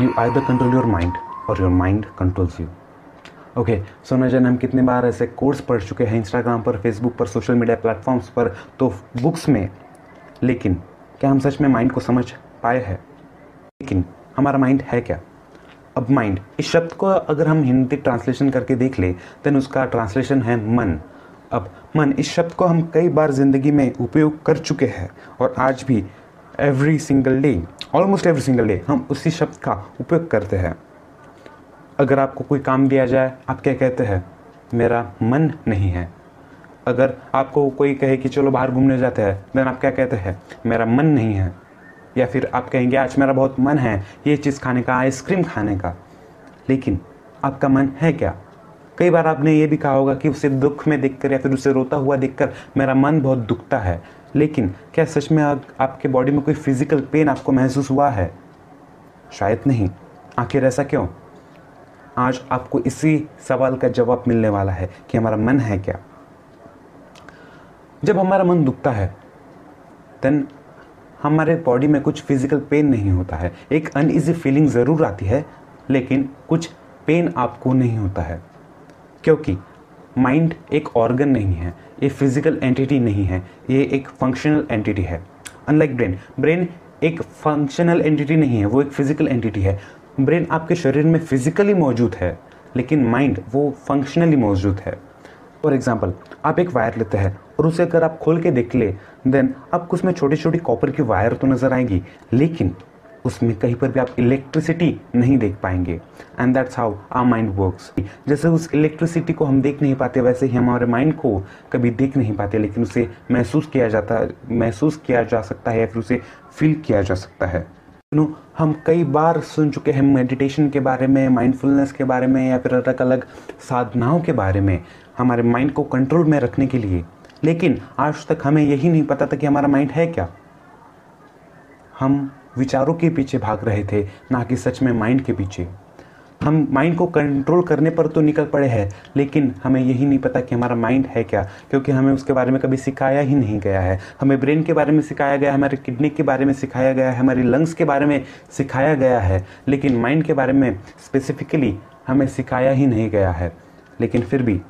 You I either control your mind or your mind controls you okay so न जाने हम कितने बार ऐसे कोर्स पढ़ चुके हैं इंस्टाग्राम पर फेसबुक पर सोशल मीडिया प्लेटफॉर्म्स पर तो बुक्स में, लेकिन क्या हम सच में माइंड को समझ पाए हैं? लेकिन हमारा माइंड है क्या? अब माइंड इस शब्द को अगर हम हिंदी ट्रांसलेशन करके देख ले देन उसका ट्रांसलेशन है मन। अब मन, इस शब्द को हम कई बार ज़िंदगी में उपयोग कर चुके हैं, और आज भी every single day almost every single day हम उसी शब्द का उपयोग करते हैं। अगर आपको कोई काम दिया जाए, आप क्या कहते हैं? मेरा मन नहीं है। अगर आपको कोई कहे कि चलो बाहर घूमने जाते हैं देन आप क्या कहते हैं? मेरा मन नहीं है। या फिर आप कहेंगे, आज मेरा बहुत मन है, ये चीज़ खाने का, आइसक्रीम खाने का। लेकिन आपका मन है क्या? कई बार आपने ये भी कहा होगा कि उसे दुख में देखकर या फिर उसे रोता हुआ देखकर मेरा मन बहुत दुखता है। लेकिन क्या सच में आप, आपके बॉडी में कोई फ़िज़िकल पेन आपको महसूस हुआ है? शायद नहीं। आखिर ऐसा क्यों? आज आपको इसी सवाल का जवाब मिलने वाला है कि हमारा मन है क्या? जब हमारा मन दुखता है देन हमारे बॉडी में कुछ फ़िज़िकल पेन नहीं होता है। एक अनइजी फीलिंग ज़रूर आती है लेकिन कुछ पेन आपको नहीं होता है। क्योंकि माइंड एक ऑर्गन नहीं है, ये फ़िज़िकल एंटिटी नहीं है, ये एक फंक्शनल एंटिटी है। अनलाइक ब्रेन ब्रेन एक फंक्शनल एंटिटी नहीं है, वो एक फ़िज़िकल एंटिटी है। ब्रेन आपके शरीर में फिजिकली मौजूद है, लेकिन माइंड वो फंक्शनली मौजूद है। फॉर एग्ज़ाम्पल आप एक वायर लेते हैं और उसे अगर आप खोल के देख ले, देन आपको उसमें छोटी छोटी कॉपर की वायर तो नज़र आएँगी, लेकिन उसमें कहीं पर भी आप इलेक्ट्रिसिटी नहीं देख पाएँगे। And that's how our mind works जैसे उस इलेक्ट्रिसिटी को हम देख नहीं पाते, वैसे ही हमारे माइंड को कभी देख नहीं पाते, लेकिन उसे महसूस किया जाता, महसूस किया जा सकता है या फिर उसे फील किया जा सकता है। नो हम कई बार सुन चुके हैं मेडिटेशन के बारे में माइंडफुलनेस के बारे में, या फिर अलग अलग साधनाओं के बारे में, हमारे माइंड को कंट्रोल में रखने के लिए। लेकिन आज तक हमें यही नहीं पता था कि हमारा माइंड है क्या। हम विचारों के पीछे भाग रहे थे, ना कि सच में माइंड के पीछे। हम माइंड को कंट्रोल करने पर तो निकल पड़े हैं, लेकिन हमें यही नहीं पता कि हमारा माइंड है क्या, क्योंकि हमें उसके बारे में कभी सिखाया ही नहीं गया है। हमें ब्रेन के बारे में सिखाया गया है हमारे किडनी के बारे में सिखाया गया है, हमारी लंग्स के बारे में सिखाया गया है, लेकिन माइंड के बारे में स्पेसिफिकली हमें सिखाया ही नहीं गया है। लेकिन फिर भी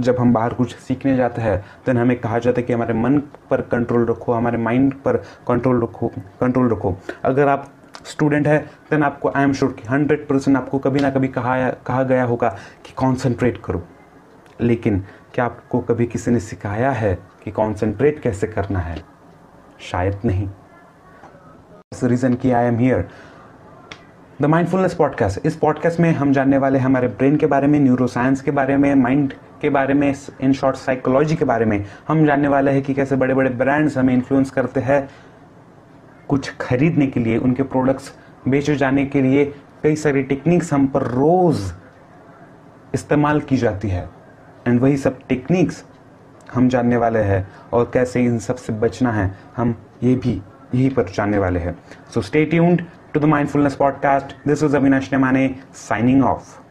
जब हम बाहर कुछ सीखने जाते हैं देन हमें कहा जाता है कि हमारे मन पर कंट्रोल रखो, हमारे माइंड पर कंट्रोल रखो कंट्रोल रखो। अगर आप स्टूडेंट है देन आपको आई एम श्योर कि हंड्रेड परसेंट आपको कभी ना कभी कहा कहा गया होगा कि कॉन्सेंट्रेट करो। लेकिन क्या आपको कभी किसी ने सिखाया है कि कॉन्सेंट्रेट कैसे करना है? शायद नहीं। रीज़न कि I am here the mindfulness podcast इस पॉडकास्ट में हम जानने वाले हमारे ब्रेन के बारे में न्यूरोसाइंस के बारे में माइंड के बारे में इन शॉर्ट साइकोलॉजी के बारे में, हम जानने वाले हैं कि कैसे बड़े बड़े ब्रांड्स हमें इन्फ्लुएंस करते हैं कुछ खरीदने के लिए, उनके प्रोडक्ट्स बेचे जाने के लिए। कई सारी टेक्निक्स हम पर रोज़ इस्तेमाल की जाती है। एंड वही सब टेक्निक्स हम जानने वाले हैं और कैसे इन सबसे बचना है, हम ये भी, यही पर जानने वाले हैं। So stay tuned to the mindfulness podcast this is Avinash Nemane signing off